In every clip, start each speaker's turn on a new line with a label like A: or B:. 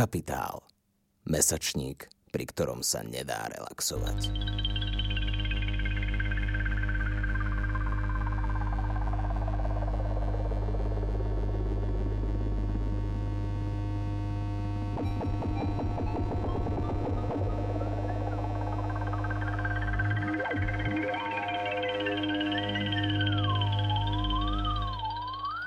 A: Kapitál. Mesačník, pri ktorom sa nedá relaxovať.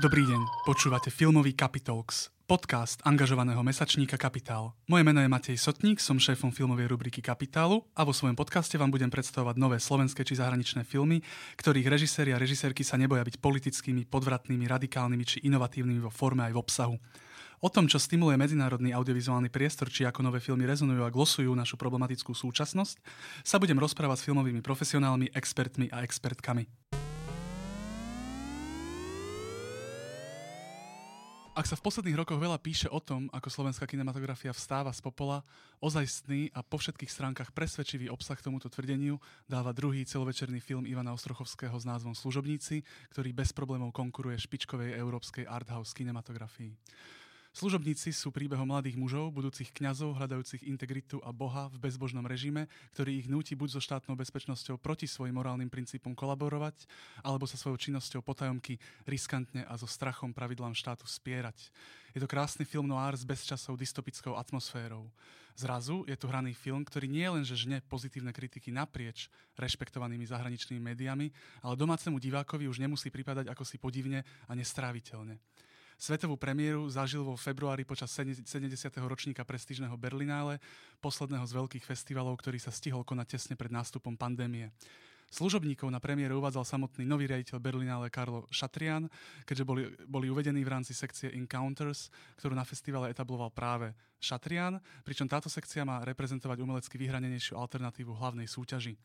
B: Dobrý deň, počúvate filmový Capitalx, podcast angažovaného mesačníka Kapitál. Moje meno je Matej Sotník, som šéfom filmovej rubriky Kapitálu a vo svojom podcaste vám budem predstavovať nové slovenské či zahraničné filmy, ktorých režiséri a režisérky sa neboja byť politickými, podvratnými, radikálnymi či inovatívnymi vo forme aj v obsahu. O tom, čo stimuluje medzinárodný audiovizuálny priestor, či ako nové filmy rezonujú a glosujú našu problematickú súčasnosť, sa budem rozprávať s filmovými profesionálmi, expertmi a expertkami. Ak sa v posledných rokoch veľa píše o tom, ako slovenská kinematografia vstáva z popola, ozajstný a po všetkých stránkach presvedčivý obsah tomuto tvrdeniu dáva druhý celovečerný film Ivana Ostrochovského s názvom Služobníci, ktorý bez problémov konkuruje špičkovej európskej arthouse kinematografii. Služobníci sú príbehom mladých mužov, budúcich kňazov, hľadajúcich integritu a Boha v bezbožnom režime, ktorý ich núti buď so štátnou bezpečnosťou proti svojim morálnym princípom kolaborovať, alebo sa svojou činnosťou potajomky riskantne a so strachom pravidlám štátu spierať. Je to krásny film noir s bezčasou dystopickou atmosférou. Zrazu je tu hraný film, ktorý nie len že žne pozitívne kritiky naprieč rešpektovanými zahraničnými médiami, ale domácemu divákovi už nemusí pripadať ako si podivne a nestráviteľne. Svetovú premiéru zažil vo februári počas 70. ročníka prestížneho Berlinále, posledného z veľkých festivalov, ktorý sa stihol konať tesne pred nástupom pandémie. Služobníkov na premiére uvádzal samotný nový riaditeľ Berlinále Karlo Šatrian, keďže boli, boli uvedení v rámci sekcie Encounters, ktorú na festivale etabloval práve Šatrian, pričom táto sekcia má reprezentovať umelecky vyhranenejšiu alternatívu hlavnej súťaži.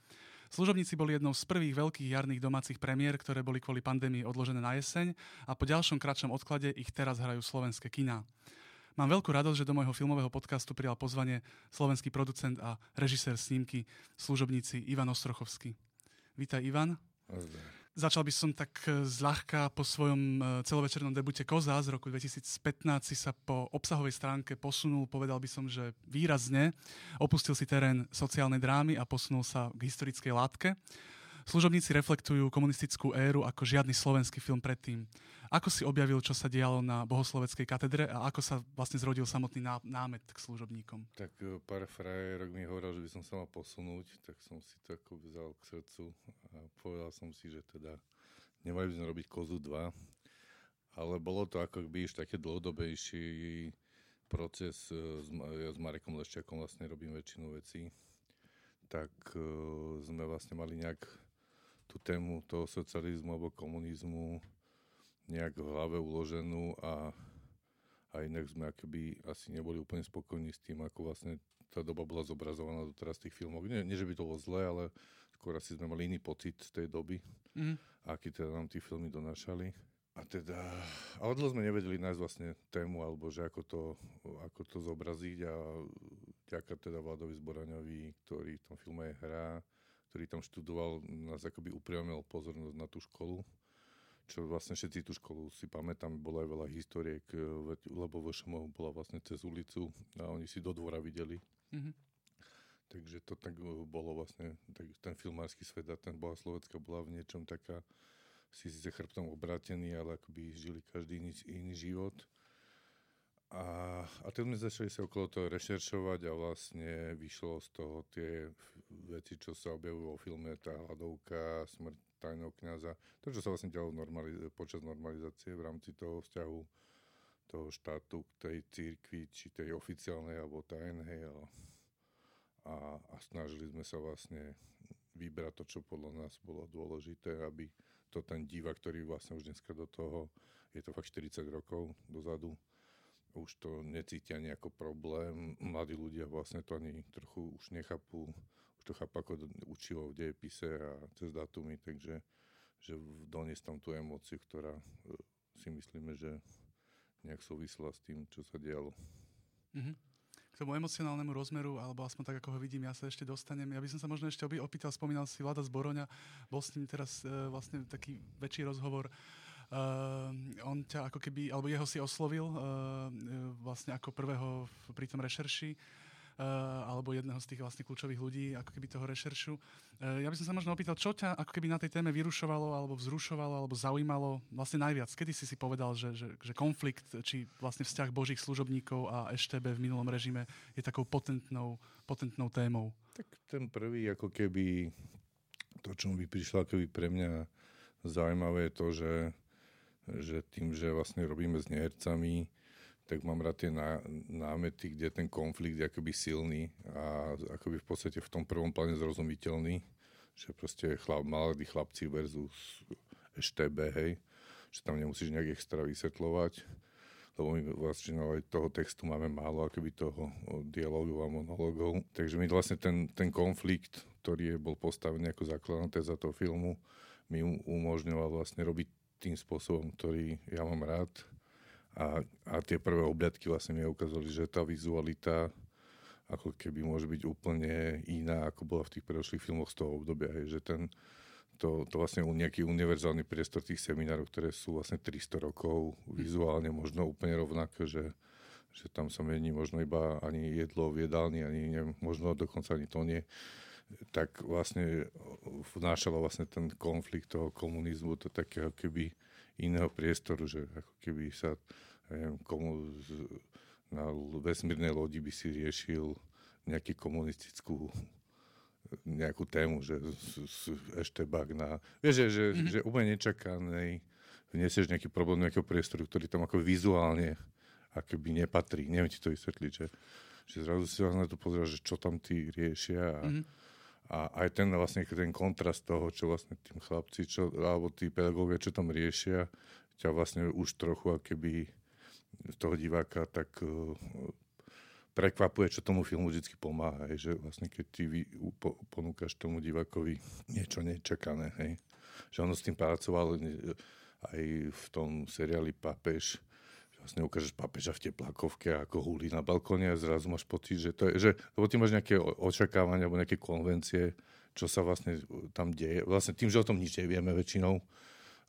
B: Služobníci boli jednou z prvých veľkých jarných domácich premiér, ktoré boli kvôli pandémii odložené na jeseň a po ďalšom kratšom odklade ich teraz hrajú slovenské kiná. Mám veľkú radosť, že do môjho filmového podcastu prijal pozvanie slovenský producent a režisér snímky služobníci Ivan Ostrochovský. Vítaj Ivan.
C: Zdar.
B: Začal by som tak e, zľahka po svojom e, celovečernom debute Koza z roku 2015 si sa po obsahovej stránke posunul, povedal by som, že výrazne. Opustil si terén sociálnej drámy a posunul sa k historickej látke. Služobníci reflektujú komunistickú éru ako žiadny slovenský film predtým. Ako si objavil, čo sa dialo na bohosloveckej katedre a ako sa vlastne zrodil samotný námet k služobníkom?
C: Tak e, pár frajerok mi hovoril, že by som sa mal posunúť, tak som si to ako vzal k srdcu a povedal som si, že teda nemali by sme robiť kozu 2, ale bolo to ako by taký dlhodobejší proces. E, ja s Marekom Leščakom vlastne robím väčšinu vecí tak uh, sme vlastne mali nejak tú tému toho socializmu alebo komunizmu nejak v hlave uloženú a, a inak sme akoby asi neboli úplne spokojní s tým, ako vlastne tá doba bola zobrazovaná doteraz v tých filmoch. Nie, nie, že by to bolo zlé, ale skôr asi sme mali iný pocit z tej doby, mm. aký teda nám tie filmy donášali. A teda, ale dlho sme nevedeli nájsť vlastne tému, alebo že ako to, ako to zobraziť a ďaká teda Vladovi Zboraňovi, ktorý v tom filme hrá, ktorý tam študoval, nás akoby upriamil pozornosť na tú školu, čo vlastne všetci tú školu si pamätám, bolo aj veľa historiek, e, lebo VŠMO bola vlastne cez ulicu a oni si do dvora videli. Mm-hmm. Takže to tak e, bolo vlastne, tak ten filmársky svet a ten Bohoslovecka bola v niečom taká, si síce chrbtom obrátený, ale akoby žili každý iný, iný život. A, a teď sme začali sa okolo toho rešeršovať a vlastne vyšlo z toho tie veci, čo sa objavujú vo filme, tá hladovka, smrť tajného kniaza, to, čo sa vlastne dialo normaliz- počas normalizácie v rámci toho vzťahu toho štátu k tej církvi, či tej oficiálnej alebo tajnej. A, a, a snažili sme sa vlastne vybrať to, čo podľa nás bolo dôležité, aby to ten divák, ktorý vlastne už dneska do toho, je to fakt 40 rokov dozadu, už to necítia nejako problém. Mladí ľudia vlastne to ani trochu už nechápu, už to chápu ako učivo v dejepise a cez datumy, takže že doniesť tam tú emóciu, ktorá e, si myslíme, že nejak súvisla s tým, čo sa dialo.
B: Mm-hmm. K tomu emocionálnemu rozmeru, alebo aspoň tak, ako ho vidím, ja sa ešte dostanem. Ja by som sa možno ešte opýtal, spomínal si Vlada Zboroňa, bol s ním teraz e, vlastne taký väčší rozhovor. Uh, on ťa ako keby, alebo jeho si oslovil uh, vlastne ako prvého pri tom rešerši uh, alebo jedného z tých vlastne kľúčových ľudí, ako keby toho rešeršu. Ja by som sa možno opýtal, čo ťa ako keby na tej téme vyrušovalo, alebo vzrušovalo, alebo zaujímalo vlastne najviac? Kedy si si povedal, že, že, že konflikt, či vlastne vzťah božích služobníkov a EŠTB v minulom režime je takou potentnou, potentnou témou?
C: Tak ten prvý ako keby to, čo by prišlo keby pre mňa zaujímavé je to, že že tým, že vlastne robíme s nehercami, tak mám rád tie ná, námety, kde ten konflikt je akoby silný a akoby v podstate v tom prvom pláne zrozumiteľný, že proste chlap, mladí chlapci versus EŠTB, hej, že tam nemusíš nejak extra vysvetľovať, lebo my vlastne aj toho textu máme málo akoby toho dialogov a monologov. Takže mi vlastne ten, ten konflikt, ktorý je, bol postavený ako základná téza toho filmu, mi umožňoval vlastne robiť tým spôsobom, ktorý ja mám rád. A, a tie prvé obliadky vlastne mi ukázali, že tá vizualita ako keby môže byť úplne iná, ako bola v tých predošlých filmoch z toho obdobia. Hej, že ten, to, to vlastne nejaký univerzálny priestor tých seminárov, ktoré sú vlastne 300 rokov, vizuálne možno úplne rovnaké, že, že tam sa mení možno iba ani jedlo v jedálni, ani neviem, možno dokonca ani to nie tak vlastne vnášala vlastne ten konflikt toho komunizmu do takého keby iného priestoru, že ako keby sa neviem, komu, na vesmírnej lodi by si riešil nejaký komunistickú nejakú tému, že ešte bak na... Vieš, že, že, mm-hmm. že úplne nečakanej vniesieš nejaký problém nejakého priestoru, ktorý tam ako vizuálne akoby nepatrí. Neviem ti to vysvetliť, že, že zrazu si vás na to pozrieš, že čo tam tí riešia a, mm-hmm a aj ten vlastne ten kontrast toho, čo vlastne tým chlapci, čo, alebo tí pedagógovia, čo tam riešia, ťa vlastne už trochu keby toho diváka tak uh, prekvapuje, čo tomu filmu vždy pomáha. Hej, že vlastne keď ty ponúkaš tomu divákovi niečo nečakané, hej, že ono s tým pracoval aj v tom seriáli Papež, vlastne ukážeš papeža v teplákovke ako húli na balkóne a zrazu máš pocit, že to je, že, lebo ty máš nejaké očakávania alebo nejaké konvencie, čo sa vlastne tam deje. Vlastne tým, že o tom nič nevieme väčšinou,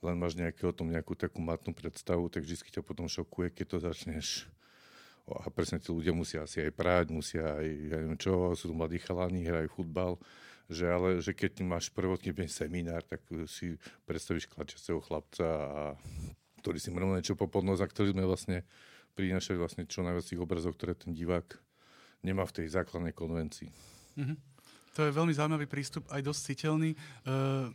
C: len máš nejaké o tom nejakú takú matnú predstavu, tak vždy ťa potom šokuje, keď to začneš a presne tí ľudia musia asi aj prať, musia aj, ja neviem čo, sú tu mladí chalani, hrajú futbal, že ale, že keď máš prvotný seminár, tak si predstavíš klačiaceho chlapca a ktorý si mrmel niečo po podnos a ktorý sme vlastne prinašali vlastne čo najviac tých obrazov, ktoré ten divák nemá v tej základnej konvencii. Mm-hmm.
B: To je veľmi zaujímavý prístup, aj dosť citeľný. Uh,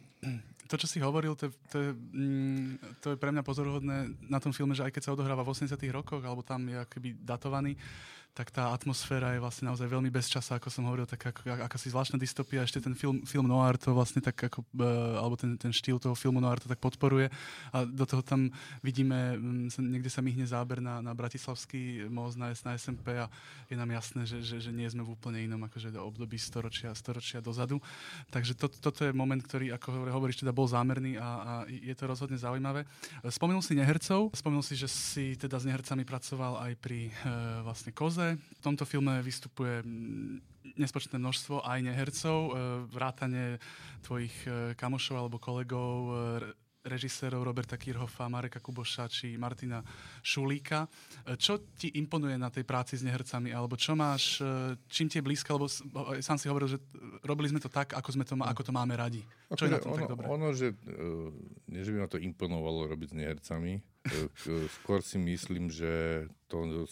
B: to, čo si hovoril, to, to, je, mm, to je pre mňa pozoruhodné na tom filme, že aj keď sa odohráva v 80 rokoch, alebo tam je akoby datovaný, tak tá atmosféra je vlastne naozaj veľmi bez časa, ako som hovoril, tak ako, akási zvláštna dystopia. Ešte ten film, film noir to vlastne tak ako, e, alebo ten, ten štýl toho filmu noir to tak podporuje. A do toho tam vidíme, niekde sa myhne záber na, na Bratislavský most na, na SMP a je nám jasné, že, že, že nie sme v úplne inom akože období storočia, storočia dozadu. Takže to, toto je moment, ktorý, ako hovoríš, teda bol zámerný a, a je to rozhodne zaujímavé. Spomenul si nehercov, spomenul si, že si teda s nehercami pracoval aj pri e, vlastne Koze. V tomto filme vystupuje nespočetné množstvo aj nehercov, e, vrátane tvojich e, kamošov alebo kolegov, e, režisérov Roberta Kirchhoffa, Mareka Kuboša či Martina Šulíka. Čo ti imponuje na tej práci s nehercami? Alebo čo máš, čím ti je blízka? Lebo sám si hovoril, že robili sme to tak, ako, sme to, ako to máme radi. Čo je na tom
C: ono,
B: tak dobré?
C: Ono, že nie, že by ma to imponovalo robiť s nehercami, Skôr si myslím, že to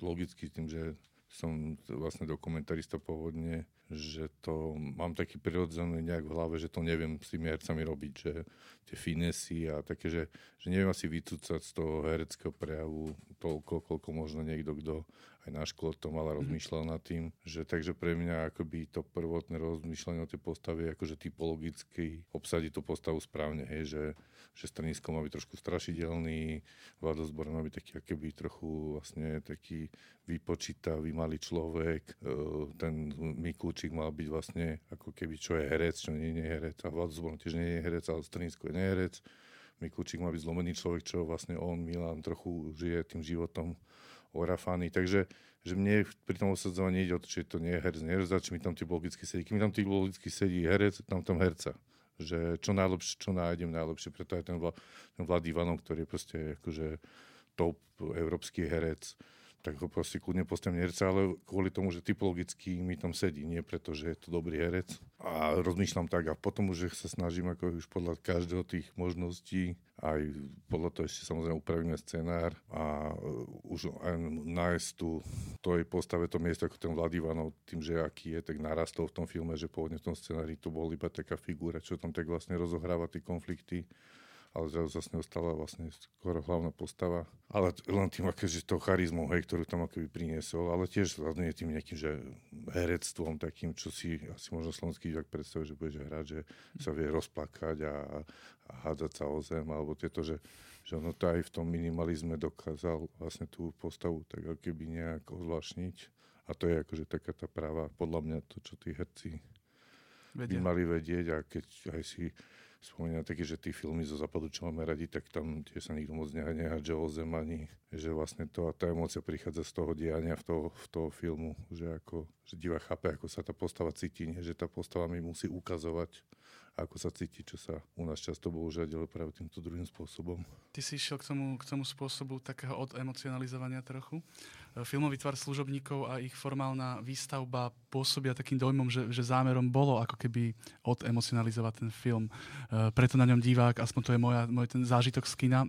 C: logicky tým, že som vlastne dokumentarista pôvodne, že to mám taký prirodzený nejak v hlave, že to neviem s tými hercami robiť, že tie finesy a také, že, že neviem asi vycúcať z toho hereckého prejavu toľko, koľko možno niekto, kto aj na škole to mal a mhm. rozmýšľal nad tým, že takže pre mňa akoby to prvotné rozmýšľanie o tej postave je akože typologicky obsadiť tú postavu správne, hej, že, že stranisko má byť trošku strašidelný, Vladozbor má byť taký akoby trochu vlastne taký vypočítavý malý človek, e, ten Mikulčík mal byť vlastne ako keby čo je herec, čo nie je herec a Vladozbor tiež nie je herec, ale stranisko je neherec. Mikulčík má byť zlomený človek, čo vlastne on, Milan, trochu žije tým životom orafány. Takže že mne pri tom osadzovaní ide o to, či to nie je herec, neherec, či mi tam typologicky sedí. Keď mi tam typologicky sedí herec, tam tam herca. Že čo najlepšie, čo nájdem najlepšie, preto aj ten, Vla, ten Vlad Ivanov, ktorý je proste akože top európsky herec, tak ho proste kľudne postavím herca, ale kvôli tomu, že typologicky mi tam sedí, nie preto, že je to dobrý herec. A rozmýšľam tak a potom už sa snažím ako už podľa každého tých možností aj podľa toho ešte samozrejme upravíme scenár a uh, už aj nájsť tu tej postave to miesto ako ten Vladivanov tým, že aký je, tak narastol v tom filme, že pôvodne v tom scenári to bol iba taká figúra, čo tam tak vlastne rozohráva tie konflikty ale zrazu sa s ňou stala vlastne skoro hlavná postava. Ale len tým akože tou charizmou, hej, ktorú tam akoby priniesol, ale tiež hlavne tým nejakým, že herectvom takým, čo si asi možno slovenský divák predstavuje, že budeš hrať, že sa vie rozplakať a, a hádzať sa o zem, alebo tieto, že, že ono to aj v tom minimalizme dokázal vlastne tú postavu tak ako keby nejak ozvlášniť. A to je akože taká tá práva, podľa mňa to, čo tí herci Vedia. by mali vedieť a keď aj si spomínam taký, že tí filmy zo západu, čo máme radi, tak tam tie sa nikto moc nehádže o zem ani, že vlastne to, tá emócia prichádza z toho diania v toho, v toho filmu, že ako, že divák chápe, ako sa tá postava cíti, nie? že tá postava mi musí ukazovať, ako sa cíti, čo sa u nás často bohužiaľ deluje práve týmto druhým spôsobom.
B: Ty si išiel k tomu, k tomu spôsobu takého odemocionalizovania trochu. E, filmový tvar služobníkov a ich formálna výstavba pôsobia takým dojmom, že, že zámerom bolo ako keby odemocionalizovať ten film. E, preto na ňom divák, aspoň to je moja, môj ten zážitok z kina,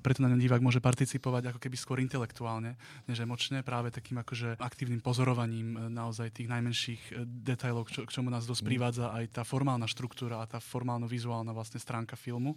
B: preto na ňom divák môže participovať ako keby skôr intelektuálne, než emočne, práve takým akože aktívnym pozorovaním e, naozaj tých najmenších detailov, čo, k čomu nás dosť mm. privádza aj tá formálna štruktúra a tá formálno-vizuálna vlastne stránka filmu.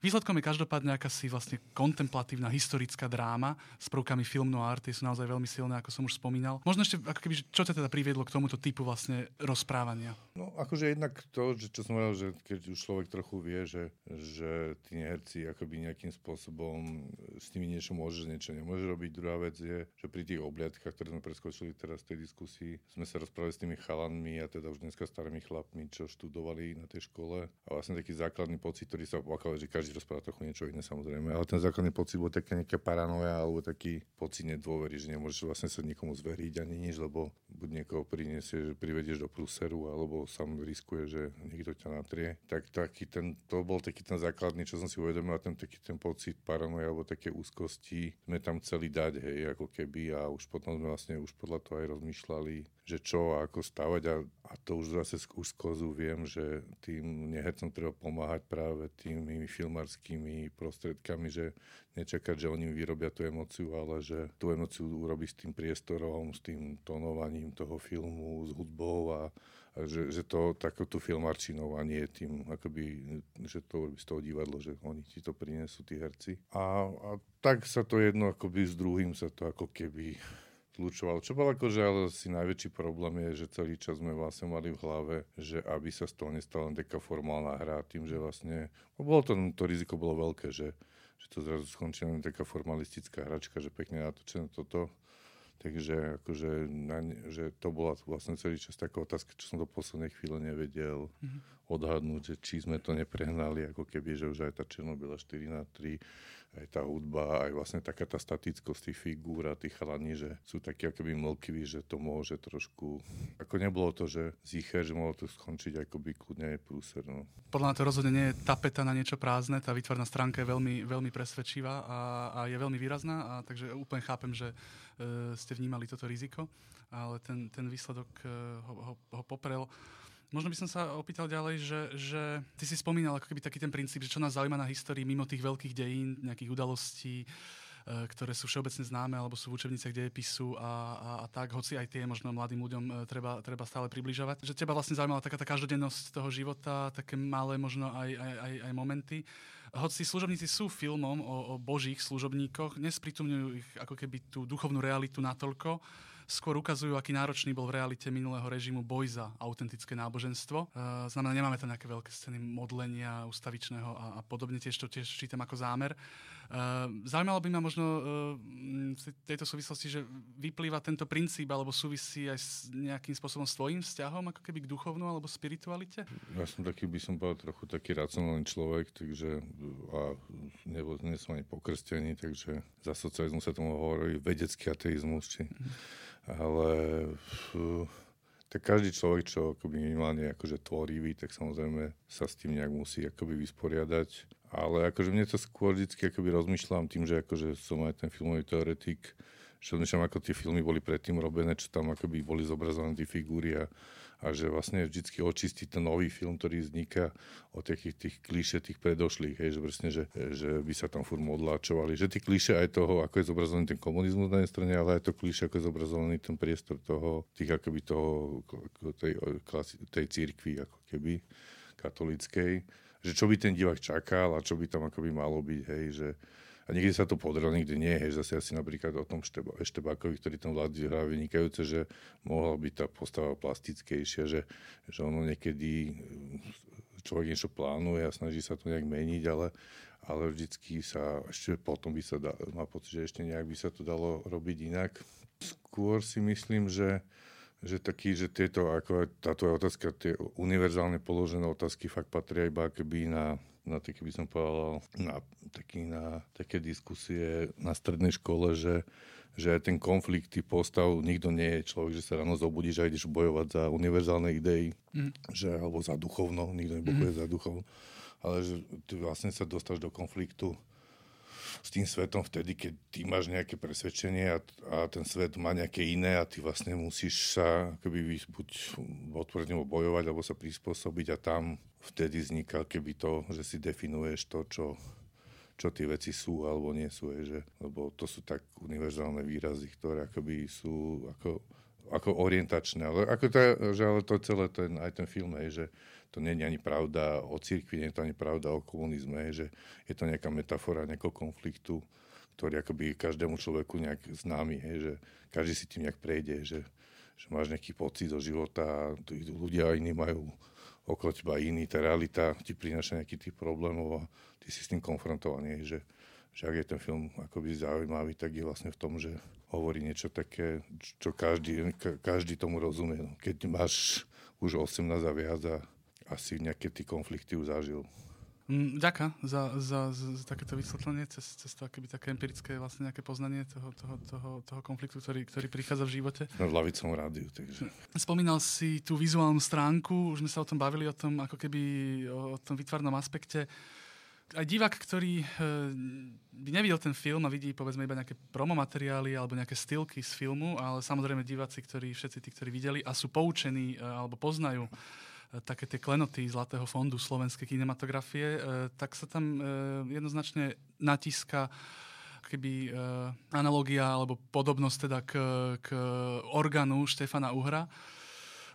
B: Výsledkom je každopádne akási vlastne kontemplatívna historická dráma s prvkami film noir, tie sú naozaj veľmi silné, ako som už spomínal. Možno ešte, ako keby, čo ťa teda priviedlo k tomuto typu vlastne rozprávania?
C: No akože jednak to, že čo som hovoril, že keď už človek trochu vie, že, že tí herci akoby nejakým spôsobom s nimi niečo môže, niečo nemôže robiť. Druhá vec je, že pri tých obliadkách, ktoré sme preskočili teraz v tej diskusii, sme sa rozprávali s tými chalanmi a teda už dneska starými chlapmi, čo študovali na tej škole. A vlastne taký základný pocit, ktorý sa opakoval, že každý rozpráva trochu niečo iné samozrejme, ale ten základný pocit bol také nejaká paranoja alebo taký pocit nedôvery, že nemôžeš vlastne sa nikomu zveriť ani nič, lebo buď niekoho priniesie, že privedieš do prúseru, alebo sám riskuje, že niekto ťa natrie. Tak taký ten, to bol taký ten základný, čo som si uvedomil, ten taký ten pocit paranoja alebo také úzkosti sme tam chceli dať, hej, ako keby a už potom sme vlastne už podľa toho aj rozmýšľali, že čo a ako stavať a, a to už zase už z kozu viem, že tým nehercom treba pomáhať práve tými filmarskými prostriedkami, že nečakať, že oni vyrobia tú emociu, ale že tú emociu urobí s tým priestorom, s tým tonovaním toho filmu, s hudbou a, a že, že to takou tú filmarčinou a nie tým, akoby, že to urobí z toho divadlo, že oni ti to prinesú, tí herci. A, a tak sa to jedno akoby s druhým sa to ako keby zlučoval. Čo bol akože ale asi najväčší problém je, že celý čas sme vlastne mali v hlave, že aby sa z toho nestala taká formálna hra, tým, že vlastne, no bolo to, to riziko bolo veľké, že, že to zrazu skončí len taká formalistická hračka, že pekne natočené toto. Takže akože, na ne, že to bola vlastne celý čas taká otázka, čo som do poslednej chvíle nevedel mm-hmm. odhadnúť, že či sme to neprehnali, ako keby, že už aj tá Černobyla 4 na 3 aj tá hudba, aj vlastne taká tá statickosť tých figúr a tých chalani, že sú takí akoby mlkiví, že to môže trošku... Ako nebolo to, že zicher, že mohlo to skončiť akoby kľudne aj prúser. No.
B: Podľa mňa to rozhodne nie je tapeta na niečo prázdne, tá výtvarná stránka je veľmi, veľmi presvedčivá a, a je veľmi výrazná, a takže úplne chápem, že e, ste vnímali toto riziko, ale ten, ten výsledok e, ho, ho, ho poprel. Možno by som sa opýtal ďalej, že, že ty si spomínal ako keby taký ten princíp, že čo nás zaujíma na histórii mimo tých veľkých dejín, nejakých udalostí, e, ktoré sú všeobecne známe alebo sú v učebniciach dejepisu a, a, a tak, hoci aj tie možno mladým ľuďom e, treba, treba stále približovať. Že teba vlastne zaujímala taká tá každodennosť toho života, také malé možno aj, aj, aj, aj momenty. Hoci služobníci sú filmom o, o božích služobníkoch, nespritomňujú ich ako keby tú duchovnú realitu natoľko, skôr ukazujú, aký náročný bol v realite minulého režimu boj za autentické náboženstvo. E, znamená, nemáme tam nejaké veľké scény modlenia ustavičného a, a podobne, tiež to tiež čítam ako zámer. E, zaujímalo by ma možno e, v tejto súvislosti, že vyplýva tento princíp alebo súvisí aj s nejakým spôsobom s tvojim vzťahom, ako keby k duchovnú alebo spiritualite?
C: Ja som taký, by som povedal, trochu taký racionálny človek, takže a nebo, nie som ani pokrstený, takže za socializmu sa tomu hovorí vedecký ateizmus, či mm ale tak každý človek, čo akoby minimálne akože tvorivý, tak samozrejme sa s tým nejak musí akoby vysporiadať. Ale akože mne to skôr vždy akoby rozmýšľam tým, že akože som aj ten filmový teoretik, že rozmýšľam, ako tie filmy boli predtým robené, čo tam akoby boli zobrazované tie figúry a a že vlastne vždycky očistí ten nový film, ktorý vzniká od takých tých klíše tých predošlých, hej, že, presne, že, že by sa tam furt modláčovali. Že tie klíše aj toho, ako je zobrazovaný ten komunizmus na jednej strane, ale aj to klíše, ako je zobrazovaný ten priestor toho, tých akoby toho, tej, tej církvy, ako keby katolíckej že čo by ten divák čakal a čo by tam akoby malo byť, hej, že a niekde sa to podarilo, niekde nie. Hej, zase asi napríklad o tom Šteba, Eštebákovi, ktorý tam vládzi hrá vynikajúce, že mohla byť tá postava plastickejšia, že, že ono niekedy človek niečo plánuje a snaží sa to nejak meniť, ale, ale vždycky sa, ešte potom by sa dá, má pocit, že ešte nejak by sa to dalo robiť inak. Skôr si myslím, že že taký, že tieto, ako tá tvoja otázka, tie univerzálne položené otázky fakt patria iba keby na, na také, by som povedal, na, taký, na také diskusie na strednej škole, že, že aj ten konflikt ty postav, nikto nie je človek, že sa ráno zobudíš a ideš bojovať za univerzálne idei, mm. že, alebo za duchovno, nikto nebojuje mm. za duchovno, ale že ty vlastne sa dostáš do konfliktu s tým svetom vtedy, keď ty máš nejaké presvedčenie a, a ten svet má nejaké iné a ty vlastne musíš sa akoby buď odpovedne bojovať alebo sa prispôsobiť a tam vtedy vzniká keby to, že si definuješ to, čo, čo tie veci sú alebo nie sú, že, lebo to sú tak univerzálne výrazy, ktoré akoby sú ako, ako orientačné. Ale, ako to, že ale to celé, ten, aj ten film je, že to nie je ani pravda o cirkvi, nie je to ani pravda o komunizme, že je to nejaká metafora nejakého konfliktu, ktorý akoby každému človeku nejak známy, hej, že každý si tým nejak prejde, že, že máš nejaký pocit do života ľudia iní majú okolo teba iný, tá realita ti prináša nejaký tých problémov a ty si s tým konfrontovaný, že, že ak je ten film akoby zaujímavý, tak je vlastne v tom, že hovorí niečo také, čo každý, každý tomu rozumie. No. Keď máš už 18 a viac a asi nejaké tie konflikty už zažil.
B: Mm, ďaká za, za, za, za takéto vysvetlenie, cez, cez to akéby také empirické vlastne nejaké poznanie toho, toho, toho, toho konfliktu, ktorý, ktorý prichádza v živote.
C: No v lavicom rádiu. Takže.
B: Spomínal si tú vizuálnu stránku, už sme sa o tom bavili, o tom ako keby o, o tom vytvarnom aspekte. Aj divák, ktorý e, by nevidel ten film a vidí povedzme iba nejaké promo materiály alebo nejaké stylky z filmu, ale samozrejme diváci, ktorí, všetci tí, ktorí videli a sú poučení e, alebo poznajú také tie klenoty Zlatého fondu slovenskej kinematografie, tak sa tam jednoznačne natíska keby analogia alebo podobnosť teda k, k orgánu Štefana Uhra,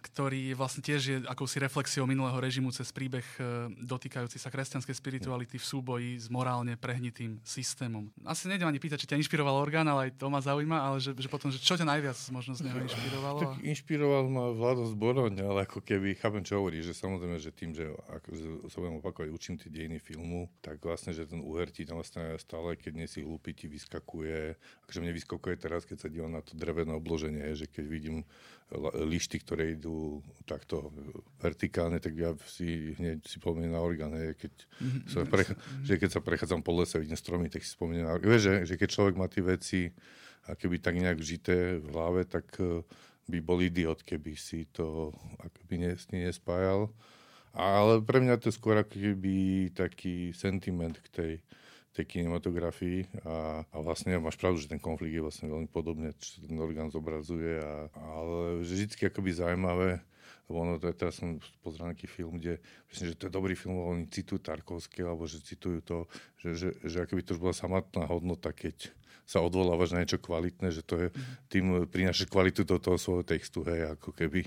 B: ktorý vlastne tiež je akousi reflexiou minulého režimu cez príbeh e, dotýkajúci sa kresťanskej spirituality v súboji s morálne prehnitým systémom. Asi nejdem ani pýtať, či ťa inšpiroval orgán, ale aj to ma zaujíma, ale že, že potom, že čo ťa najviac možno z neho inšpirovalo?
C: Tak inšpiroval ma Vlado Zboroň, ale ako keby, chápem, čo hovorí, že samozrejme, že tým, že ako, sa budem opakovať, učím tie dejiny filmu, tak vlastne, že ten úher ti tam vlastne stále, keď nie si hlúpi, ti vyskakuje, akože mne vyskakuje teraz, keď sa dívam na to drevené obloženie, že keď vidím lišty, ktoré idú takto vertikálne, tak ja si hneď si spomeniem na orgán. Keď, mm-hmm. sa pre, že keď sa prechádzam po lese, vidím stromy, tak si spomeniem na orgán. Že, že keď človek má tie veci a keby tak nejak vžité v hlave, tak e, by bol idiot, keby si to akoby ne, nespájal. Ale pre mňa to je skôr keby taký sentiment k tej, tej kinematografii a, a vlastne máš pravdu, že ten konflikt je vlastne veľmi podobne, čo ten orgán zobrazuje, a, ale vždycky akoby zaujímavé, lebo ono, to, teraz som pozrel nejaký film, kde myslím, že to je dobrý film, oni citujú Tarkovské, alebo že citujú to, že, že, že akoby to už bola samotná hodnota, keď sa odvolávaš na niečo kvalitné, že to je, mhm. tým prinášaš kvalitu do toho svojho textu, hej, ako keby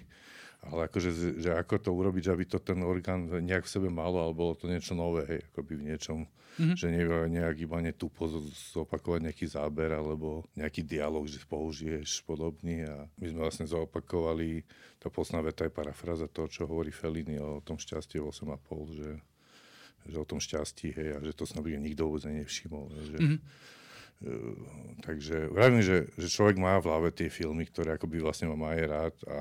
C: ale akože, že ako to urobiť, aby to ten orgán nejak v sebe malo, alebo bolo to niečo nové, hej, akoby v niečom, mm-hmm. že nie, nejak iba netupo zopakovať nejaký záber, alebo nejaký dialog, že použiješ podobný a my sme vlastne zopakovali, tá posledná veta je parafráza toho, čo hovorí Feliny o tom šťastie 8,5, že, že o tom šťastí, hej, a že to sa nikto vôbec nevšimol, že, mm-hmm. Takže vravím, že, že človek má v hlave tie filmy, ktoré akoby vlastne má aj rád a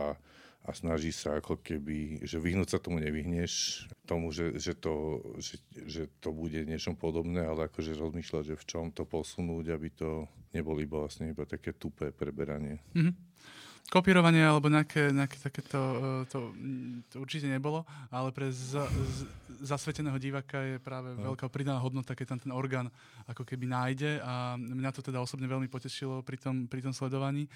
C: a snaží sa ako keby, že vyhnúť sa tomu nevyhneš, tomu, že, že, to, že, že to bude niečom podobné, ale akože rozmýšľať, že v čom to posunúť, aby to nebolo iba vlastne iba také tupé preberanie. Mm-hmm.
B: kopírovanie alebo nejaké, nejaké takéto, uh, to, mm, to určite nebolo, ale pre za, z, zasveteného diváka je práve no. veľká pridaná hodnota, keď tam ten orgán ako keby nájde a mňa to teda osobne veľmi potešilo pri tom, pri tom sledovaní.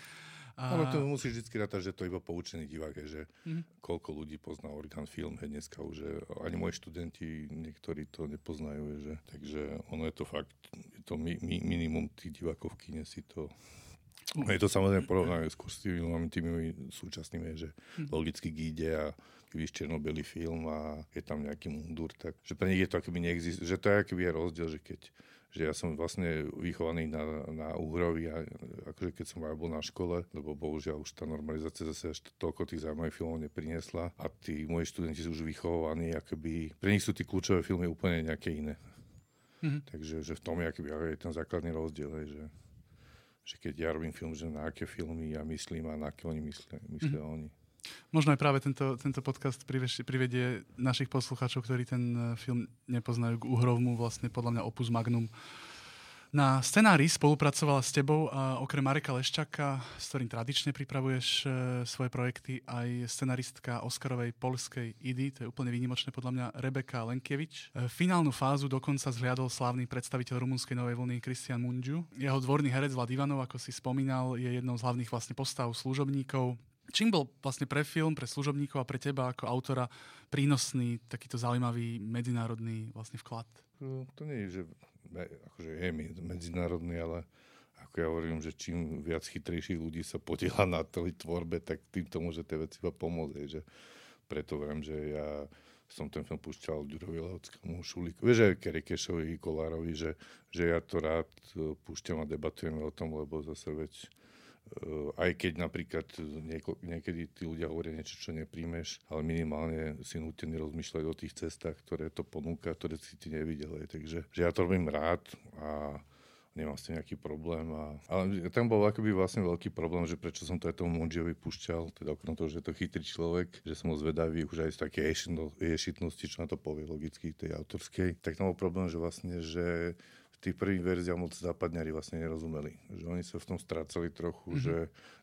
C: A... Ale to musíš vždy rátať, že to je iba poučený divák, že mm-hmm. koľko ľudí pozná orgán film, hej, dneska už, že ani moji študenti, niektorí to nepoznajú, že, takže ono je to fakt, je to mi, mi, minimum tých divákov v kine si to je to samozrejme porovnané s tými, tými súčasnými, že hm. logicky ide a víš černobelý film a je tam nejaký mundur, tak že pre nich je to akoby neexistuje, že to je akoby je rozdiel, že keď že ja som vlastne vychovaný na, na Uhrovi a akože keď som aj bol na škole, lebo bohužiaľ už tá normalizácia zase až toľko tých zaujímavých filmov nepriniesla a tí moji študenti sú už vychovaní, akoby, pre nich sú tí kľúčové filmy úplne nejaké iné. Mm-hmm. Takže že v tom je, akoby, je ten základný rozdiel, že že keď ja robím film, že na aké filmy ja myslím a na aké oni myslia, myslia mm-hmm. oni.
B: Možno aj práve tento, tento podcast privedie našich poslucháčov, ktorí ten eh, film nepoznajú k Uhrovmu, vlastne podľa mňa opus magnum na scenári spolupracovala s tebou a okrem Mareka Leščaka, s ktorým tradične pripravuješ e, svoje projekty, aj scenaristka Oscarovej polskej IDY, to je úplne výnimočné podľa mňa, Rebeka Lenkievič. E, finálnu fázu dokonca zhliadol slávny predstaviteľ rumunskej novej vlny Christian Munđu. Jeho dvorný herec Vlad Ivanov, ako si spomínal, je jednou z hlavných vlastne postav služobníkov. Čím bol vlastne pre film, pre služobníkov a pre teba ako autora prínosný takýto zaujímavý medzinárodný vlastne vklad?
C: To, to nie je, že akože je medzinárodný, ale ako ja hovorím, že čím viac chytrejších ľudí sa podiela na tej tvorbe, tak tým to môže tie veci iba pomôcť. Že preto viem, že ja som ten film púšťal Ďurovi Lehodskému, Šulíkovi, že Kerikešovi, Kolárovi, že, že ja to rád e, púšťam a debatujeme o tom, lebo zase veď Eh, aj keď napríklad nieko, niekedy tí ľudia hovoria niečo, čo nepríjmeš, ale minimálne si nutený rozmýšľať o tých cestách, ktoré to ponúka, ktoré si ty nevidel. Takže že ja to robím rád a nemám s tým nejaký problém. A, ale tam bol akoby vlastne veľký problém, že prečo som to aj tomu Monžiovi púšťal, teda okrem toho, že je to chytrý človek, že som ho zvedavý už aj z také ješitnosti, čo na to povie logicky, tej autorskej, tak tam bol problém, že vlastne, že tých prvých verziách moc západňari vlastne nerozumeli. Že oni sa v tom strácali trochu, mm-hmm. že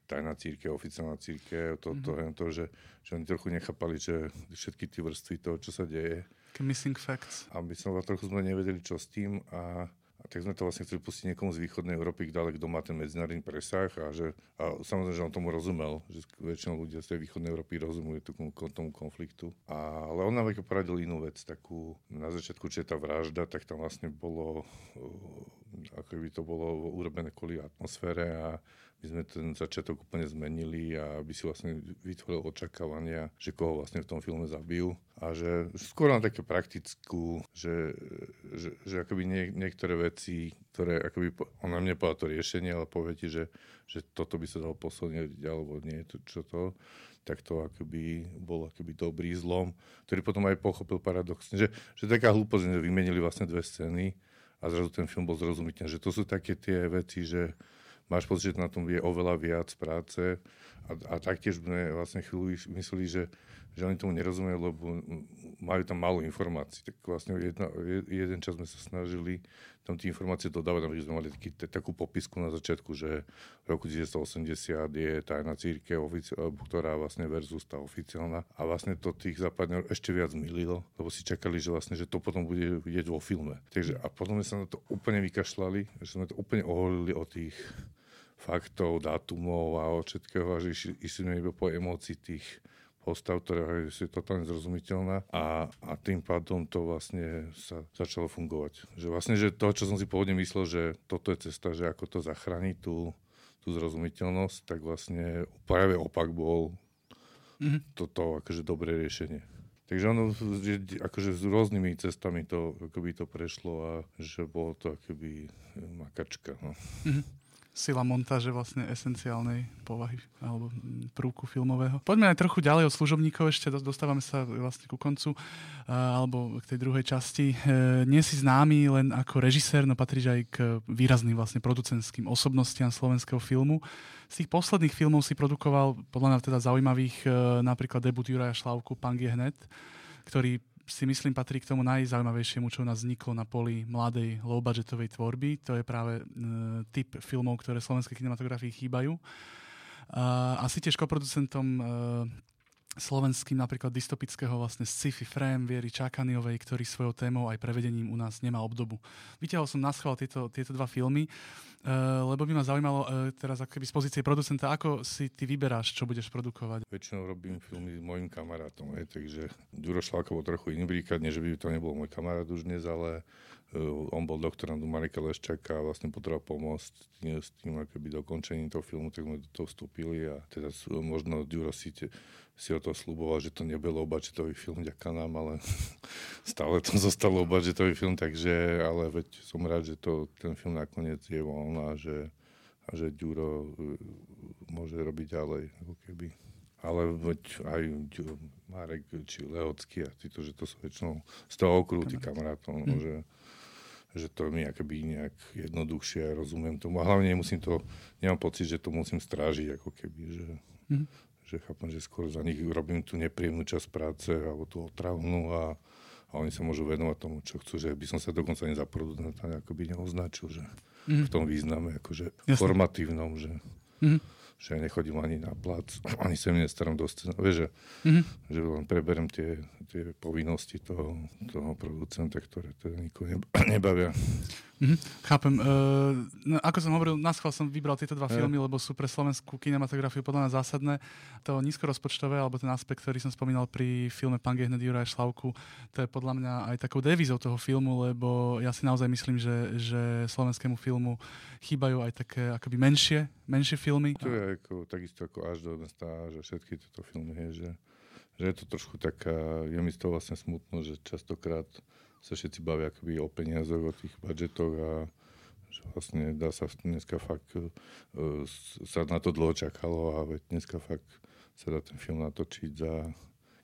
C: tajná církev, oficiálna církev, to, to, mm-hmm. to, že, že oni trochu nechápali, že všetky tie vrstvy toho, čo sa deje.
B: Missing facts.
C: Aby som trochu sme nevedeli, čo s tým a tak sme to vlastne chceli pustiť niekomu z východnej Európy, kto kto má ten medzinárodný presah a, že, a samozrejme, že on tomu rozumel, že väčšinou ľudia z tej východnej Európy rozumujú tomu, tomu konfliktu. A, ale on nám poradil inú vec, takú na začiatku, či je tá vražda, tak tam vlastne bolo, uh, ako by to bolo urobené kvôli atmosfére a my sme ten začiatok úplne zmenili a aby si vlastne vytvoril očakávania, že koho vlastne v tom filme zabijú a že skôr na také praktickú, že, že, že akoby nie, niektoré veci, ktoré akoby, on nám nepovedal to riešenie, ale povie ti, že, že toto by sa dalo posunúť alebo nie, to, čo to, tak to akoby bol akoby dobrý zlom, ktorý potom aj pochopil paradoxne, že, že taká hlúposť, že vymenili vlastne dve scény a zrazu ten film bol zrozumiteľný, že to sú také tie veci, že máš pocit, že na tom je oveľa viac práce a, a taktiež sme vlastne chvíľu mysleli, že, že oni tomu nerozumejú, lebo majú tam málo informácií. Tak vlastne jedna, jeden čas sme sa snažili tam tie informácie dodávať, aby sme mali taký, takú popisku na začiatku, že v roku 1980 je tajná církev, ktorá vlastne versus tá oficiálna. A vlastne to tých západňov ešte viac mililo, lebo si čakali, že vlastne, že to potom bude vidieť vo filme. Takže a potom sme sa na to úplne vykašľali, že sme to úplne oholili o tých faktov, dátumov a od všetkého, a že išli, išli iba po emócii tých postav, ktorá je totálne zrozumiteľná a, a tým pádom to vlastne sa začalo fungovať. Že vlastne, že to, čo som si pôvodne myslel, že toto je cesta, že ako to zachrániť tú, tú zrozumiteľnosť, tak vlastne práve opak bol mm-hmm. toto akože dobré riešenie. Takže ono, že, akože s rôznymi cestami to, akoby to prešlo a že bolo to akoby makačka. No. Mm-hmm
B: sila montáže vlastne esenciálnej povahy alebo prúku filmového. Poďme aj trochu ďalej od služobníkov, ešte dostávame sa vlastne ku koncu alebo k tej druhej časti. E, nie si známy len ako režisér, no patríš aj k výrazným vlastne producentským osobnostiam slovenského filmu. Z tých posledných filmov si produkoval podľa mňa teda zaujímavých e, napríklad debut Juraja Šlavku Pang je hned, ktorý si myslím patrí k tomu najzaujímavejšiemu, čo u nás vzniklo na poli mladej low-budgetovej tvorby. To je práve e, typ filmov, ktoré slovenskej kinematografii chýbajú. a si tiež koproducentom uh, slovenským napríklad dystopického vlastne sci-fi frame Viery Čakaniovej, ktorý svojou témou aj prevedením u nás nemá obdobu. Vyťahol som na schvál tieto, tieto dva filmy, uh, lebo by ma zaujímalo uh, teraz ako z pozície producenta, ako si ty vyberáš, čo budeš produkovať.
C: Väčšinou robím filmy s mojim kamarátom, je, takže Ďuro Šlákovo trochu iný príklad, nie že by to nebol môj kamarát už dnes, ale on bol doktorant u Marika Leščaka a vlastne potreboval pomôcť s tým akoby dokončením toho filmu, tak sme do toho vstúpili a teda možno Ďuro si te, si o to sluboval, že to nebude low budgetový film, ďaká nám, ale stále to zostal low budgetový film, takže, ale veď som rád, že to, ten film nakoniec je von a že, a že Ďuro uh, môže robiť ďalej, ako keby. Ale veď aj Marek či Lehocký a títo, že to sú väčšinou z toho okruhu tí kamarátov, mm. že, že to mi akoby nejak jednoduchšie, rozumiem tomu. A hlavne nemusím to, nemám pocit, že to musím strážiť, ako keby, že, mm že chápem, že skôr za nich robím tú nepríjemnú časť práce alebo tú otravnú a, a oni sa môžu venovať tomu, čo chcú, že by som sa dokonca ani za producenta by neoznačil, že mm. v tom význame, akože Jasne. formatívnom, že... Mm že ja nechodím ani na plac, ani sa mi nestarom dosť. Vieš, že, mm-hmm. že len preberem tie, tie povinnosti toho, toho producenta, ktoré teda nikoho nebavia.
B: Mm-hmm, chápem. No, ako som hovoril, na schvál som vybral tieto dva yeah. filmy, lebo sú pre slovenskú kinematografiu podľa mňa zásadné. To nízkorozpočtové, alebo ten aspekt, ktorý som spomínal pri filme Pán Gehned Juraj Šlavku, to je podľa mňa aj takou devízou toho filmu, lebo ja si naozaj myslím, že, že slovenskému filmu chýbajú aj také akoby menšie, menšie filmy.
C: To je ako, takisto ako až do mesta, že všetky tieto filmy, je, že, že je to trošku taká, je mi z toho vlastne smutno, že častokrát sa všetci bavia akoby o peniazoch, o tých budžetoch a že vlastne dá sa dneska fakt uh, sa na to dlho čakalo a dneska fakt sa dá ten film natočiť za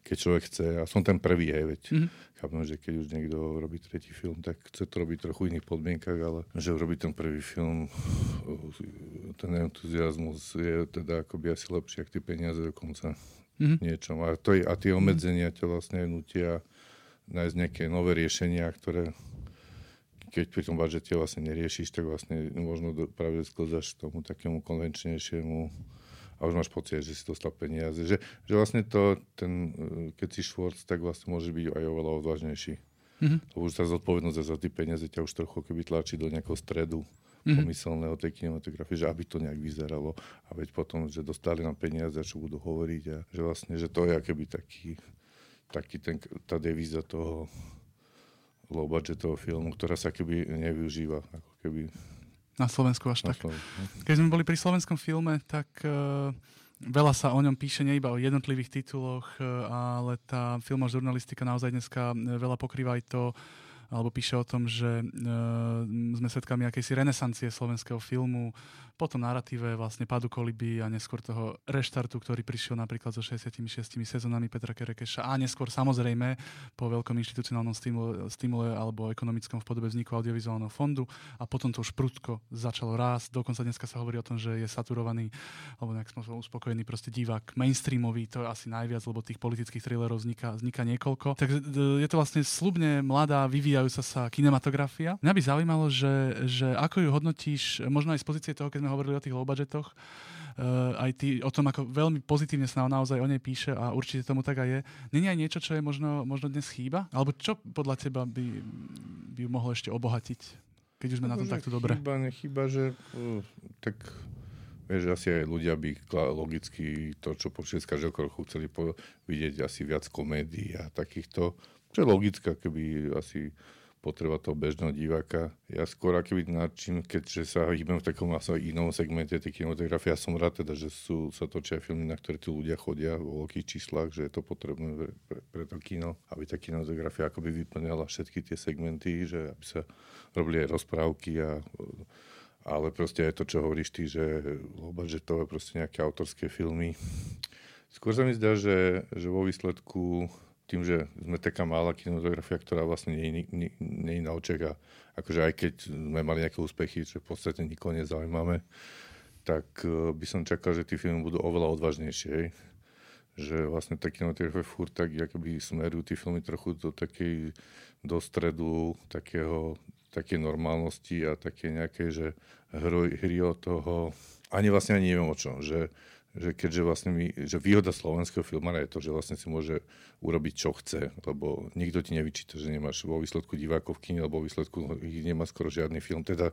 C: keď človek chce, a som ten prvý, hej, veď mm-hmm. chápem, že keď už niekto robí tretí film, tak chce to robiť trochu iných podmienkach, ale že urobiť ten prvý film, ten entuziasmus je teda akoby asi lepšie, ak tie peniaze dokonca mm-hmm. niečom. A, to a tie obmedzenia ťa vlastne nutia nájsť nejaké nové riešenia, ktoré keď pri tom budžete vlastne neriešiš, tak vlastne možno do, práve sklzaš k tomu takému konvenčnejšiemu a už máš pocit, že si dostal peniaze. Že, že vlastne to, ten, keď si švorc, tak vlastne môže byť aj oveľa odvážnejší. Mm-hmm. Lebo už tá zodpovednosť za tie peniaze ťa už trochu keby tlačí do nejakého stredu mm-hmm. pomyselného tej kinematografie, že aby to nejak vyzeralo. A veď potom, že dostali nám peniaze, čo budú hovoriť a že vlastne, že to je keby taký taký ten, tá devíza toho low budgetového filmu, ktorá sa keby nevyužíva. Ako keby
B: na Slovensku až na tak. Slovensku. No. Keď sme boli pri slovenskom filme, tak uh, veľa sa o ňom píše, nie iba o jednotlivých tituloch, uh, ale tá filmová žurnalistika naozaj dneska veľa pokrýva aj to, alebo píše o tom, že uh, sme svedkami akejsi renesancie slovenského filmu, po tom narratíve vlastne pádu koliby a neskôr toho reštartu, ktorý prišiel napríklad so 66 sezónami Petra Kerekeša a neskôr samozrejme po veľkom inštitucionálnom stimule, stimule alebo ekonomickom v podobe vzniku audiovizuálneho fondu a potom to už prudko začalo rásť. Dokonca dneska sa hovorí o tom, že je saturovaný alebo nejak som uspokojený proste divák mainstreamový, to je asi najviac, lebo tých politických thrillerov vzniká, vzniká niekoľko. Takže je to vlastne slubne mladá, vyvíjajúca sa kinematografia. Mňa by zaujímalo, že, že ako ju hodnotíš, možno aj z pozície toho, keď sme hovorili o tých low budgetoch, uh, aj ty o tom, ako veľmi pozitívne sa naozaj o nej píše a určite tomu tak aj je. Není aj niečo, čo je možno, možno dnes chýba? Alebo čo podľa teba by, by ju mohlo ešte obohatiť, keď už sme no, na tom takto dobre?
C: Chýba, nechýba, že uh, tak Vieš, asi aj ľudia by logicky to, čo počuť z každého kroku chceli po- vidieť asi viac komédií a takýchto, čo je logické, keby asi potreba toho bežného diváka. Ja skôr aký nadčím, keďže sa hýbem v takom asi inom segmente tej kinematografie. Ja som rád teda, že sú, sa točia filmy, na ktoré tí ľudia chodia vo veľkých číslach, že je to potrebné pre, pre, pre to kino, aby tá kinematografia akoby vyplňala všetky tie segmenty, že aby sa robili aj rozprávky a ale proste aj to, čo hovoríš ty, že že to je proste nejaké autorské filmy. Skôr sa mi zdá, že, že vo výsledku tým, že sme taká malá kinematografia, ktorá vlastne nie, je na oček a akože aj keď sme mali nejaké úspechy, čo v podstate nikoho nezaujímame, tak uh, by som čakal, že tie filmy budú oveľa odvážnejšie. Že vlastne tá kinematografia furt tak, akoby smerujú tie filmy trochu do takej, do stredu takého, také normálnosti a také nejaké, že hry, hry o toho, ani vlastne ani neviem o čom, že že keďže vlastne my, že výhoda slovenského filmára je to, že vlastne si môže urobiť čo chce, lebo nikto ti nevyčíta, že nemáš vo výsledku divákov v kine, alebo vo výsledku nemá skoro žiadny film. Teda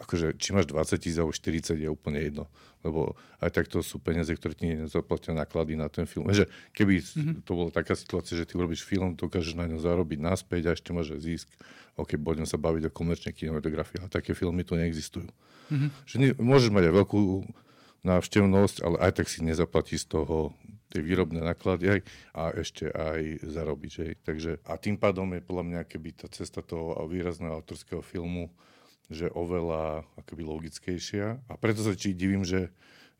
C: akože či máš 20 tisíc alebo 40 je úplne jedno. Lebo aj takto sú peniaze, ktoré ti nezaplatia náklady na ten film. Že keby mm-hmm. to bola taká situácia, že ty urobíš film, dokážeš na ňo zarobiť naspäť a ešte môže zisk. OK, budem sa baviť o komerčnej kinematografii. A také filmy tu neexistujú. Mm-hmm. Že ne, môžeš mať aj veľkú návštevnosť, ale aj tak si nezaplatí z toho tie výrobné náklady aj, a ešte aj zarobiť. Že? Takže, a tým pádom je podľa mňa keby tá cesta toho výrazného autorského filmu že oveľa akoby logickejšia. A preto sa či divím, že,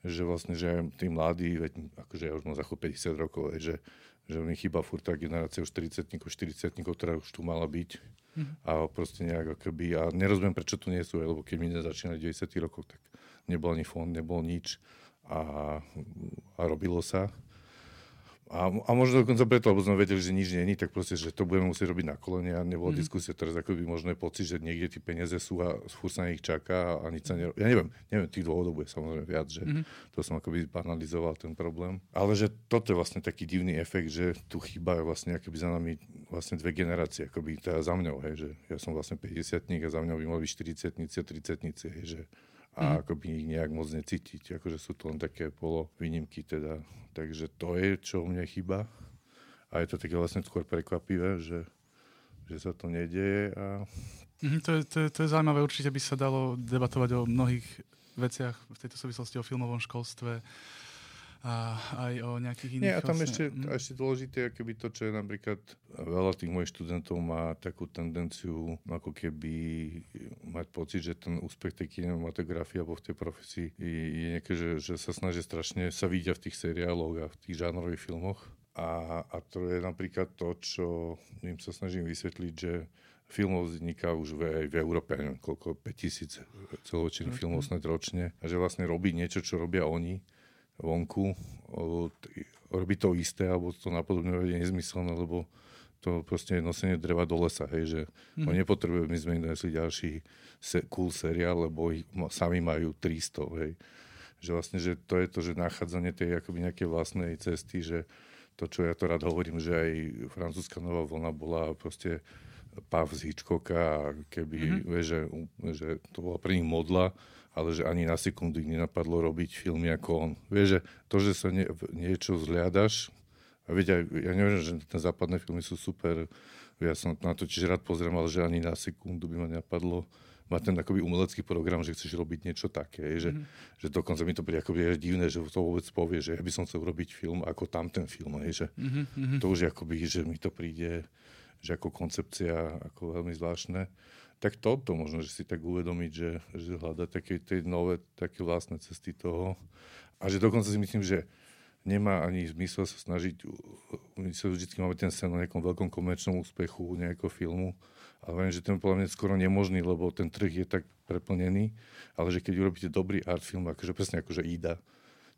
C: že vlastne, že aj tí mladí, veď akože ja už mám za 50 rokov, že, že mi chýba furt tá generácia už 40 40 ktorá už tu mala byť. Mm-hmm. A proste nejak akoby, a nerozumiem, prečo tu nie sú, lebo keď my nezačínali v 90 rokoch, tak nebol ani fond, nebol nič a, a robilo sa. A, a možno dokonca preto, lebo sme vedeli, že nič není, tak proste, že to budeme musieť robiť na kolene a nebola mm. diskusia teraz, ako by možno pocit, že niekde tie peniaze sú a furt sa na nich čaká a nič sa nerobí. Ja neviem, neviem, tých dôvodov bude samozrejme viac, že mm. to som akoby banalizoval ten problém. Ale že toto je vlastne taký divný efekt, že tu chýba vlastne akoby za nami vlastne dve generácie, akoby teda za mňou, hej, že ja som vlastne 50 a za mňou by mali byť 40 a 30 hej, že a mm. ako by ich nejak moc necítiť, akože sú to len také polo výnimky teda. Takže to je, čo mne chýba. A je to také vlastne skôr prekvapivé, že, že sa to nedieje. A...
B: Mm, to, je, to, je, to je zaujímavé, určite by sa dalo debatovať o mnohých veciach v tejto súvislosti, o filmovom školstve, a aj o nejakých iných...
C: Nie, a tam vlastne, ešte, hm. ešte dôležité je keby to, čo je napríklad veľa tých mojich študentov má takú tendenciu ako keby mať pocit, že ten úspech tej kinematografie alebo v tej profesii je, je nejaké, že, že sa snažia strašne, sa vidia v tých seriáloch a v tých žánrových filmoch. A, a to je napríklad to, čo im sa snažím vysvetliť, že filmov vzniká už v, v Európe, neviem koľko, 5000 celočinných mm-hmm. filmov snad ročne. A že vlastne robiť niečo, čo robia oni, vonku, robiť to isté, alebo to napodobňovať je nezmyselné, lebo to proste je nosenie dreva do lesa, hej, že mm. oni nepotrebujú, my sme im donesli ďalší se, cool seriál, lebo ich sami majú 300, hej. Že vlastne, že to je to, že nachádzanie tej akoby nejakej vlastnej cesty, že to, čo ja to rád hovorím, že aj francúzska nová vlna bola proste Pav z Hitchcocka, keby, mm-hmm. že, že to bola pre nich modla, ale že ani na sekundu ich nenapadlo robiť filmy ako on. Vieš, že to, že sa nie, niečo zliadaš, a viete, ja neviem, že ten západné filmy sú super, ja som na to tiež rád pozriem, ale že ani na sekundu by ma nenapadlo mať ten akoby umelecký program, že chceš robiť niečo také, že, mm-hmm. že dokonca mi to príde akoby divné, že to vôbec povie, že ja by som chcel robiť film ako tamten film, hej, že mm-hmm. to už akoby, že mi to príde, že ako koncepcia ako veľmi zvláštne tak toto možno, že si tak uvedomiť, že, že hľada také tie nové, také vlastné cesty toho. A že dokonca si myslím, že nemá ani zmysel sa snažiť, my sa vždy máme ten sen o nejakom veľkom komerčnom úspechu nejakého filmu, ale viem, že ten podľa mňa skoro nemožný, lebo ten trh je tak preplnený, ale že keď urobíte dobrý art film, akože presne akože Ida,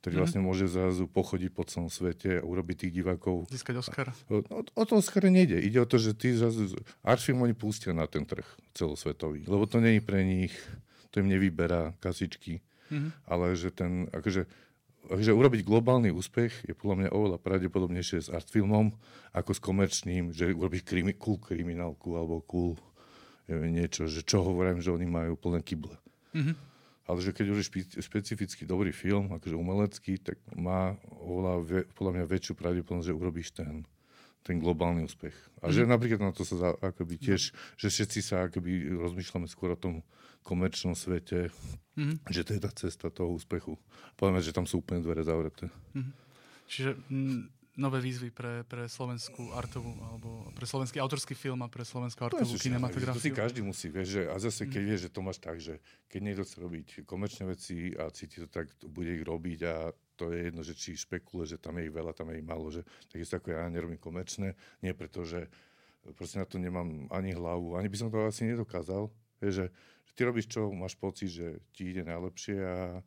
C: ktorý mm-hmm. vlastne môže zrazu pochodiť po celom svete a urobiť tých divákov.
B: Získať Oscar.
C: O, o, to Oscar nejde. Ide o to, že tí zrazu... Artfilm oni pustia na ten trh celosvetový. Lebo to není pre nich, to im nevyberá kasičky. Mm-hmm. Ale že ten, akože, akože urobiť globálny úspech je podľa mňa oveľa pravdepodobnejšie s artfilmom ako s komerčným, že urobiť krimi, cool kriminálku alebo cool niečo, že čo hovorím, že oni majú plné kyble. Mm-hmm ale že keď už špe- špecificky dobrý film, akože umelecký, tak má oveľa, podľa mňa väčšiu pravdepodobnosť, že urobíš ten, ten globálny úspech. A mm. že mhm. napríklad na to sa za, akoby tiež, že všetci sa akoby rozmýšľame skôr o tom komerčnom svete, mm. že to je tá cesta toho úspechu. Povieme, že tam sú úplne dvere zavreté. Mm.
B: Čiže m- nové výzvy pre, pre slovenskú artovú, alebo pre slovenský autorský film a pre slovenskú artovú kinematografiu.
C: To si každý musí, vieš, že, a zase keď mm. vieš, že to máš tak, že keď niekto chce robiť komerčné veci a cíti to tak, bude ich robiť a to je jedno, že či špekuluje, že tam je ich veľa, tam je ich málo, že takisto ako ja nerobím komerčné, nie preto, že proste na to nemám ani hlavu, ani by som to asi nedokázal, vieš, že, že ty robíš čo, máš pocit, že ti ide najlepšie a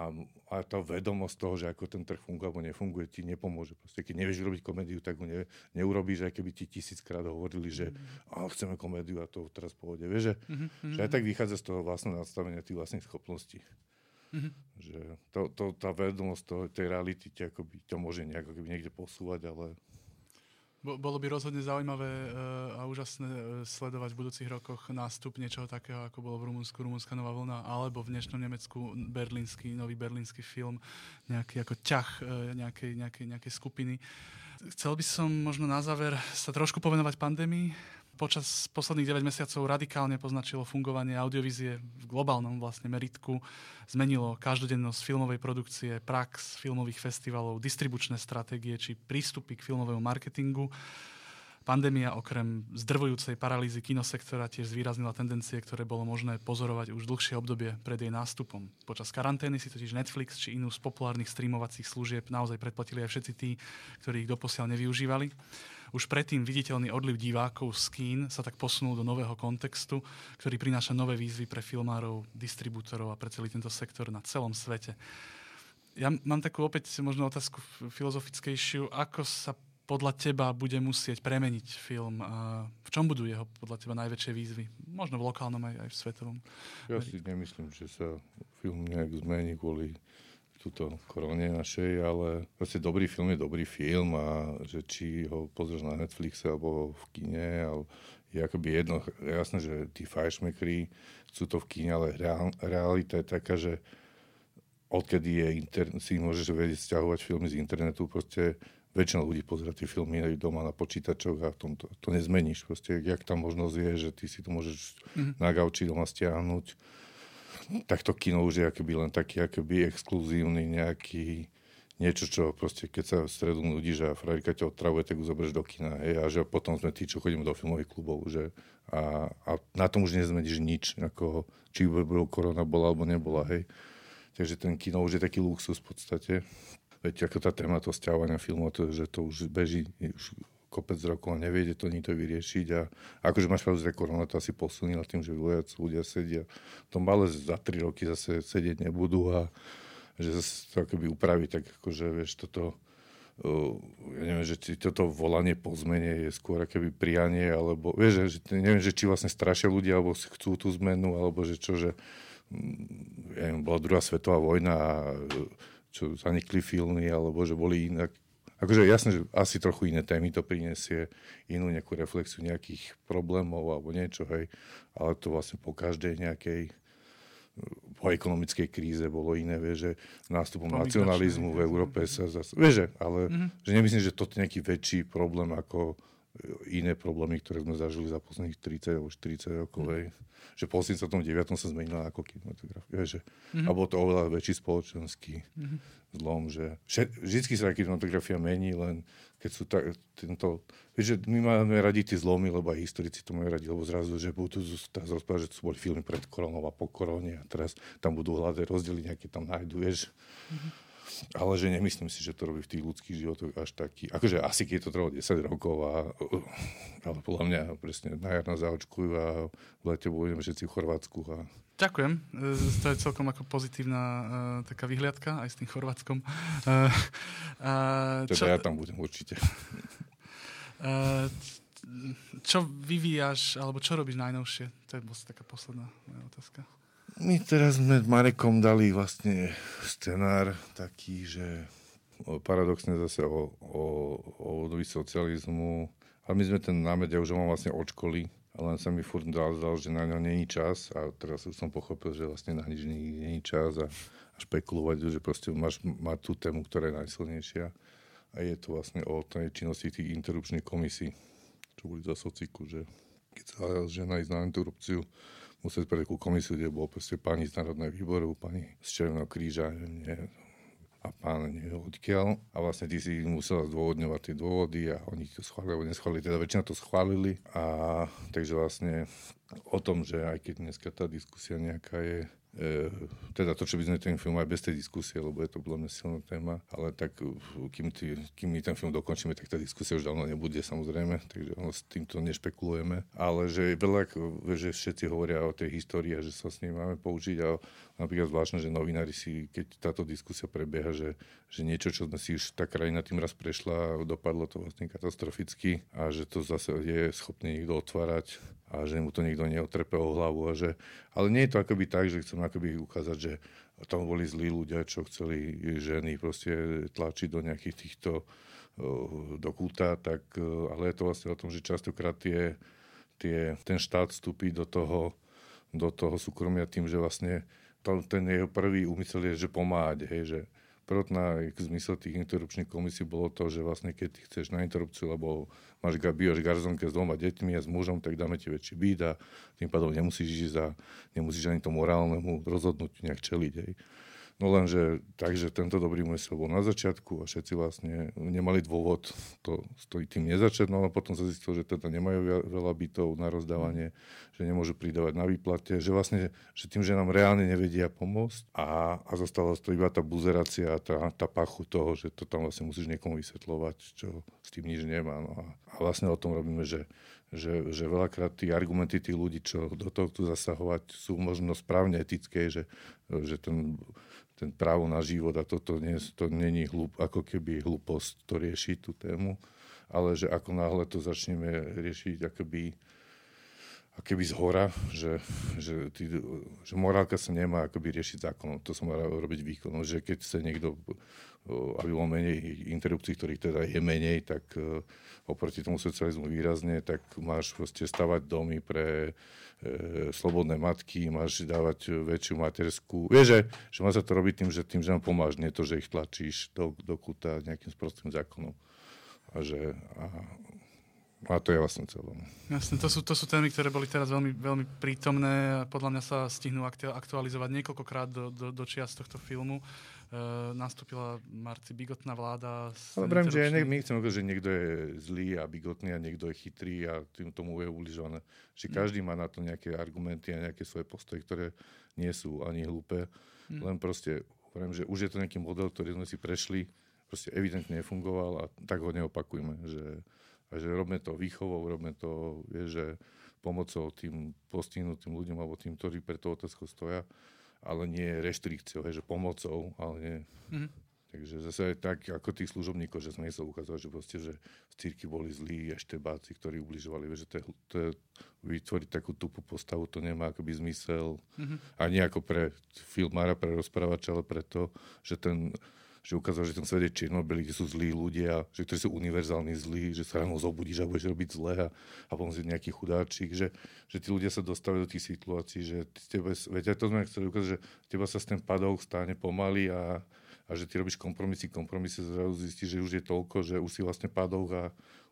C: a, a tá vedomosť toho, že ako ten trh funguje alebo nefunguje, ti nepomôže. Proste, keď nevieš robiť komédiu, tak ho ne, neurobíš, aj keby ti tisíckrát hovorili, že mm. chceme komédiu a to teraz pohode. Vieš, že, mm-hmm. že aj tak vychádza z toho vlastného nastavenia tých vlastných schopností. Mm-hmm. Že to, to, tá vedomosť to, tej reality ťa akoby, to môže nejako niekde posúvať, ale
B: bolo by rozhodne zaujímavé uh, a úžasné uh, sledovať v budúcich rokoch nástup niečoho takého, ako bolo v Rumunsku Rumunská nová vlna, alebo v dnešnom Nemecku berlínsky, nový berlínsky film, nejaký ako ťah uh, nejakej, nejakej, nejakej skupiny. Chcel by som možno na záver sa trošku povenovať pandémii počas posledných 9 mesiacov radikálne poznačilo fungovanie audiovízie v globálnom vlastne meritku. Zmenilo každodennosť filmovej produkcie, prax filmových festivalov, distribučné stratégie či prístupy k filmovému marketingu. Pandémia okrem zdrvujúcej paralýzy kinosektora tiež zvýraznila tendencie, ktoré bolo možné pozorovať už dlhšie obdobie pred jej nástupom. Počas karantény si totiž Netflix či inú z populárnych streamovacích služieb naozaj predplatili aj všetci tí, ktorí ich doposiaľ nevyužívali. Už predtým viditeľný odliv divákov z kín sa tak posunul do nového kontextu, ktorý prináša nové výzvy pre filmárov, distribútorov a pre celý tento sektor na celom svete. Ja mám takú opäť možno otázku filozofickejšiu. Ako sa podľa teba bude musieť premeniť film? V čom budú jeho podľa teba najväčšie výzvy? Možno v lokálnom aj, aj v svetovom.
C: Ja si nemyslím, že sa film nejak zmení kvôli túto korone našej, ale proste dobrý film je dobrý film a že či ho pozrieš na Netflixe alebo v kine, ale je akoby jedno, jasné, že tí fajšmekri chcú to v kine, ale reál, realita je taká, že odkedy je inter- si môžeš vedieť stiahovať filmy z internetu, proste väčšina ľudí pozera tie filmy aj doma na počítačoch a tom to, to nezmeníš. Proste, jak tam možnosť je, že ty si to môžeš mm-hmm. na gauči doma stiahnuť tak to kino už je akoby len taký akoby exkluzívny nejaký niečo, čo proste, keď sa v stredu nudíš a frajerka ťa otravuje, tak ju zoberieš do kina. Hej, a že potom sme tí, čo chodíme do filmových klubov. Že, a, a na tom už nezmeníš nič, ako, či by korona bola alebo nebola. Hej. Takže ten kino už je taký luxus v podstate. Veď ako tá téma toho stiahovania filmov, to, že to už beží už kopec rokov a neviete to nikto vyriešiť. A akože máš pravdu, že korona to asi posunila tým, že viac ľudia sedia. To malé za 3 roky zase sedieť nebudú a že zase to akoby upraví, tak akože vieš, toto uh, ja neviem, že či toto volanie po zmene je skôr akoby prianie, alebo vieš, že, neviem, že či vlastne strašia ľudia, alebo chcú tú zmenu, alebo že čo, že mm, ja neviem, bola druhá svetová vojna a čo zanikli filmy, alebo že boli inak, akože jasné, že asi trochu iné témy to prinesie, inú nejakú reflexiu nejakých problémov alebo niečo, hej, ale to vlastne po každej nejakej po ekonomickej kríze bolo iné, vieš, že nástupom po nacionalizmu v Európe sa zase, vieš, ale mm-hmm. že nemyslím, že toto je nejaký väčší problém ako iné problémy, ktoré sme zažili za posledných 30 alebo 40 rokov. Mm-hmm že po 89. sa zmenila ako kinematografia. Že, mm-hmm. A bolo to oveľa väčší spoločenský mm-hmm. zlom, že vždy sa kinematografia mení, len keď sú tak, tento... Vieš, že my máme radi tie zlomy, lebo aj historici to majú radi, lebo zrazu, že budú teraz rozprávať, že to boli filmy pred koronou a po korone a teraz tam budú hľadať rozdiely, nejaké tam nájdu, vieš. Mm-hmm ale že nemyslím si, že to robí v tých ľudských životoch až taký. Akože asi keď to trvalo 10 rokov, a, ale podľa mňa presne na jar nás zaočkujú a v lete budeme všetci v Chorvátsku. A...
B: Ďakujem. E, to je celkom ako pozitívna uh, taká vyhliadka aj s tým Chorvátskom. Uh,
C: uh, teda čo... ja tam budem určite.
B: Uh, čo vyvíjaš, alebo čo robíš najnovšie? To je vlastne taká posledná moja otázka.
C: My teraz sme s Marekom dali vlastne scenár taký, že paradoxne zase o, o, o odvi socializmu. Ale my sme ten námed, ja už mám vlastne od školy, len sa mi furt dal, že na ňo není čas a teraz už som pochopil, že vlastne na nič není čas a, a špekulovať, že proste máš mať tú tému, ktorá je najsilnejšia. A je to vlastne o tej činnosti tých interrupčných komisí, čo boli za sociku, že keď sa žena ísť na interrupciu, museli pre takú komisiu, kde bol proste pani z Národného výboru, pani z Červeného kríža, neviem, a pán neviem odkiaľ. A vlastne ty si musel zdôvodňovať tie dôvody a oni to schválili, alebo neschválili, teda väčšina to schválili. A takže vlastne o tom, že aj keď dneska tá diskusia nejaká je, teda to, čo by sme ten film aj bez tej diskusie, lebo je to mňa silná téma, ale tak kým, tý, kým my ten film dokončíme, tak tá diskusia už dávno nebude samozrejme, takže ono, s týmto nešpekulujeme, ale že veľa, že všetci hovoria o tej histórii a že sa s ním máme použiť a napríklad zvláštne, že novinári si, keď táto diskusia prebieha, že, že niečo, čo sme si už tá krajina tým raz prešla, dopadlo to vlastne katastroficky a že to zase je schopný niekto otvárať a že mu to nikto neotrepe o hlavu. A že, ale nie je to akoby tak, že chcem akoby ukázať, že tam boli zlí ľudia, čo chceli ženy proste tlačiť do nejakých týchto do kúta, tak, ale je to vlastne o tom, že častokrát tie, tie, ten štát vstúpi do toho, do toho súkromia tým, že vlastne ten jeho prvý úmysel je, že pomáhať, hej, že prvotná zmysel tých interrupčných komisí bolo to, že vlastne keď ty chceš na interrupciu, lebo máš bývaš garzonke s dvoma deťmi a s mužom, tak dáme ti väčší byt a tým pádom nemusíš ísť za, nemusíš ani tomu morálnemu rozhodnutiu nejak čeliť. Hej. No lenže takže tento dobrý mysel bol na začiatku a všetci vlastne nemali dôvod to stojí tým nezačať, no a potom sa zistilo, že teda nemajú veľa bytov na rozdávanie, že nemôžu pridávať na výplate, že vlastne, že tým, že nám reálne nevedia pomôcť a, a zostala to iba tá buzerácia a tá, tá pachu toho, že to tam vlastne musíš niekomu vysvetľovať, čo s tým nič nemá. No a, a vlastne o tom robíme, že že, že veľakrát tí argumenty tých ľudí, čo do toho chcú zasahovať, sú možno správne etické, že, že ten ten právo na život a toto nie, to není hlup, ako keby hlúposť to riešiť tú tému, ale že ako náhle to začneme riešiť akoby, akoby z hora, že, že, tý, že morálka sa nemá akoby riešiť zákonom, to sa má robiť výkonom, že keď sa niekto, aby bolo menej interrupcií, ktorých teda je menej, tak oproti tomu socializmu výrazne, tak máš proste stavať domy pre e, slobodné matky, máš dávať väčšiu materskú. Vieš, že, že má sa to robiť tým, že tým, že nám pomáš, nie to, že ich tlačíš do, do kuta nejakým sprostým zákonom. A že a, a to je vlastne celé.
B: Jasne, to sú, to sú témy, ktoré boli teraz veľmi, veľmi prítomné a podľa mňa sa stihnú aktualizovať niekoľkokrát do, do, do čiast tohto filmu. Uh, nastúpila Marci bigotná vláda.
C: Ale brem, že ne, my chceme že niekto je zlý a bigotný a niekto je chytrý a tým tomu je ubližované. Že mm. každý má na to nejaké argumenty a nejaké svoje postoje, ktoré nie sú ani hlúpe. Mm. Len proste, vrem, že už je to nejaký model, ktorý sme si prešli, proste evidentne nefungoval a tak ho neopakujme. Že, a že robíme to výchovou, robíme to, vieš, že pomocou tým postihnutým ľuďom alebo tým, ktorí pre to otázku stoja ale nie reštrikciou, že pomocou, ale nie. Mm-hmm. Takže zase tak ako tých služobníkov, že sme nechceli ukázať, že proste, že v círky boli zlí eštebáci, ktorí ubližovali, že to je, to je, vytvoriť takú tupú postavu, to nemá akoby zmysel. Mm-hmm. Ani ako pre filmára, pre rozprávača, ale preto, že ten že ukázal, že ten svet je čierno kde sú zlí ľudia, že ktorí sú univerzálni zlí, že sa ráno zobudíš a budeš robiť zle a, a potom si nejaký chudáčik, že, že tí ľudia sa dostávajú do tých situácií, že tebe, veď to sme chceli ukázať, že teba sa z ten padok stáne pomaly a, a že ty robíš kompromisy, kompromisy, zrazu zistíš, že už je toľko, že už si vlastne padok a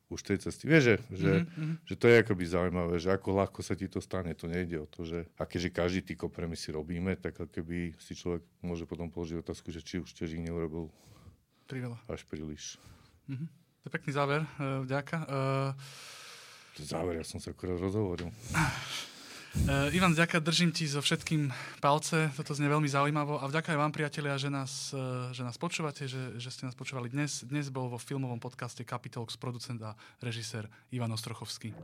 C: už tej cesty. Vieš, že, že, mm-hmm. že to je akoby zaujímavé, že ako ľahko sa ti to stane, to nejde o to, že a keďže každý tý kompromisy robíme, tak keby si človek môže potom položiť otázku, že či už tiež ich neurobil
B: Priveľa.
C: až príliš.
B: Mm-hmm. To je pekný záver, uh, vďaka. Uh...
C: Záver, ja som sa akorát rozhovoril.
B: Uh, Ivan, vďaka, držím ti so všetkým palce, toto znie veľmi zaujímavo a vďaka aj vám, priatelia, že nás, uh, že nás počúvate, že, že ste nás počúvali dnes. Dnes bol vo filmovom podcaste Capitalx producent a režisér Ivan Ostrochovský.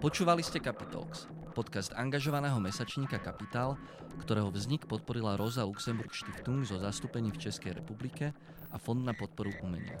D: Počúvali ste Capitalx, podcast angažovaného mesačníka Kapitál, ktorého vznik podporila Rosa Luxemburg Stiftung zo zastúpení v Českej republike a Fond na podporu umenia.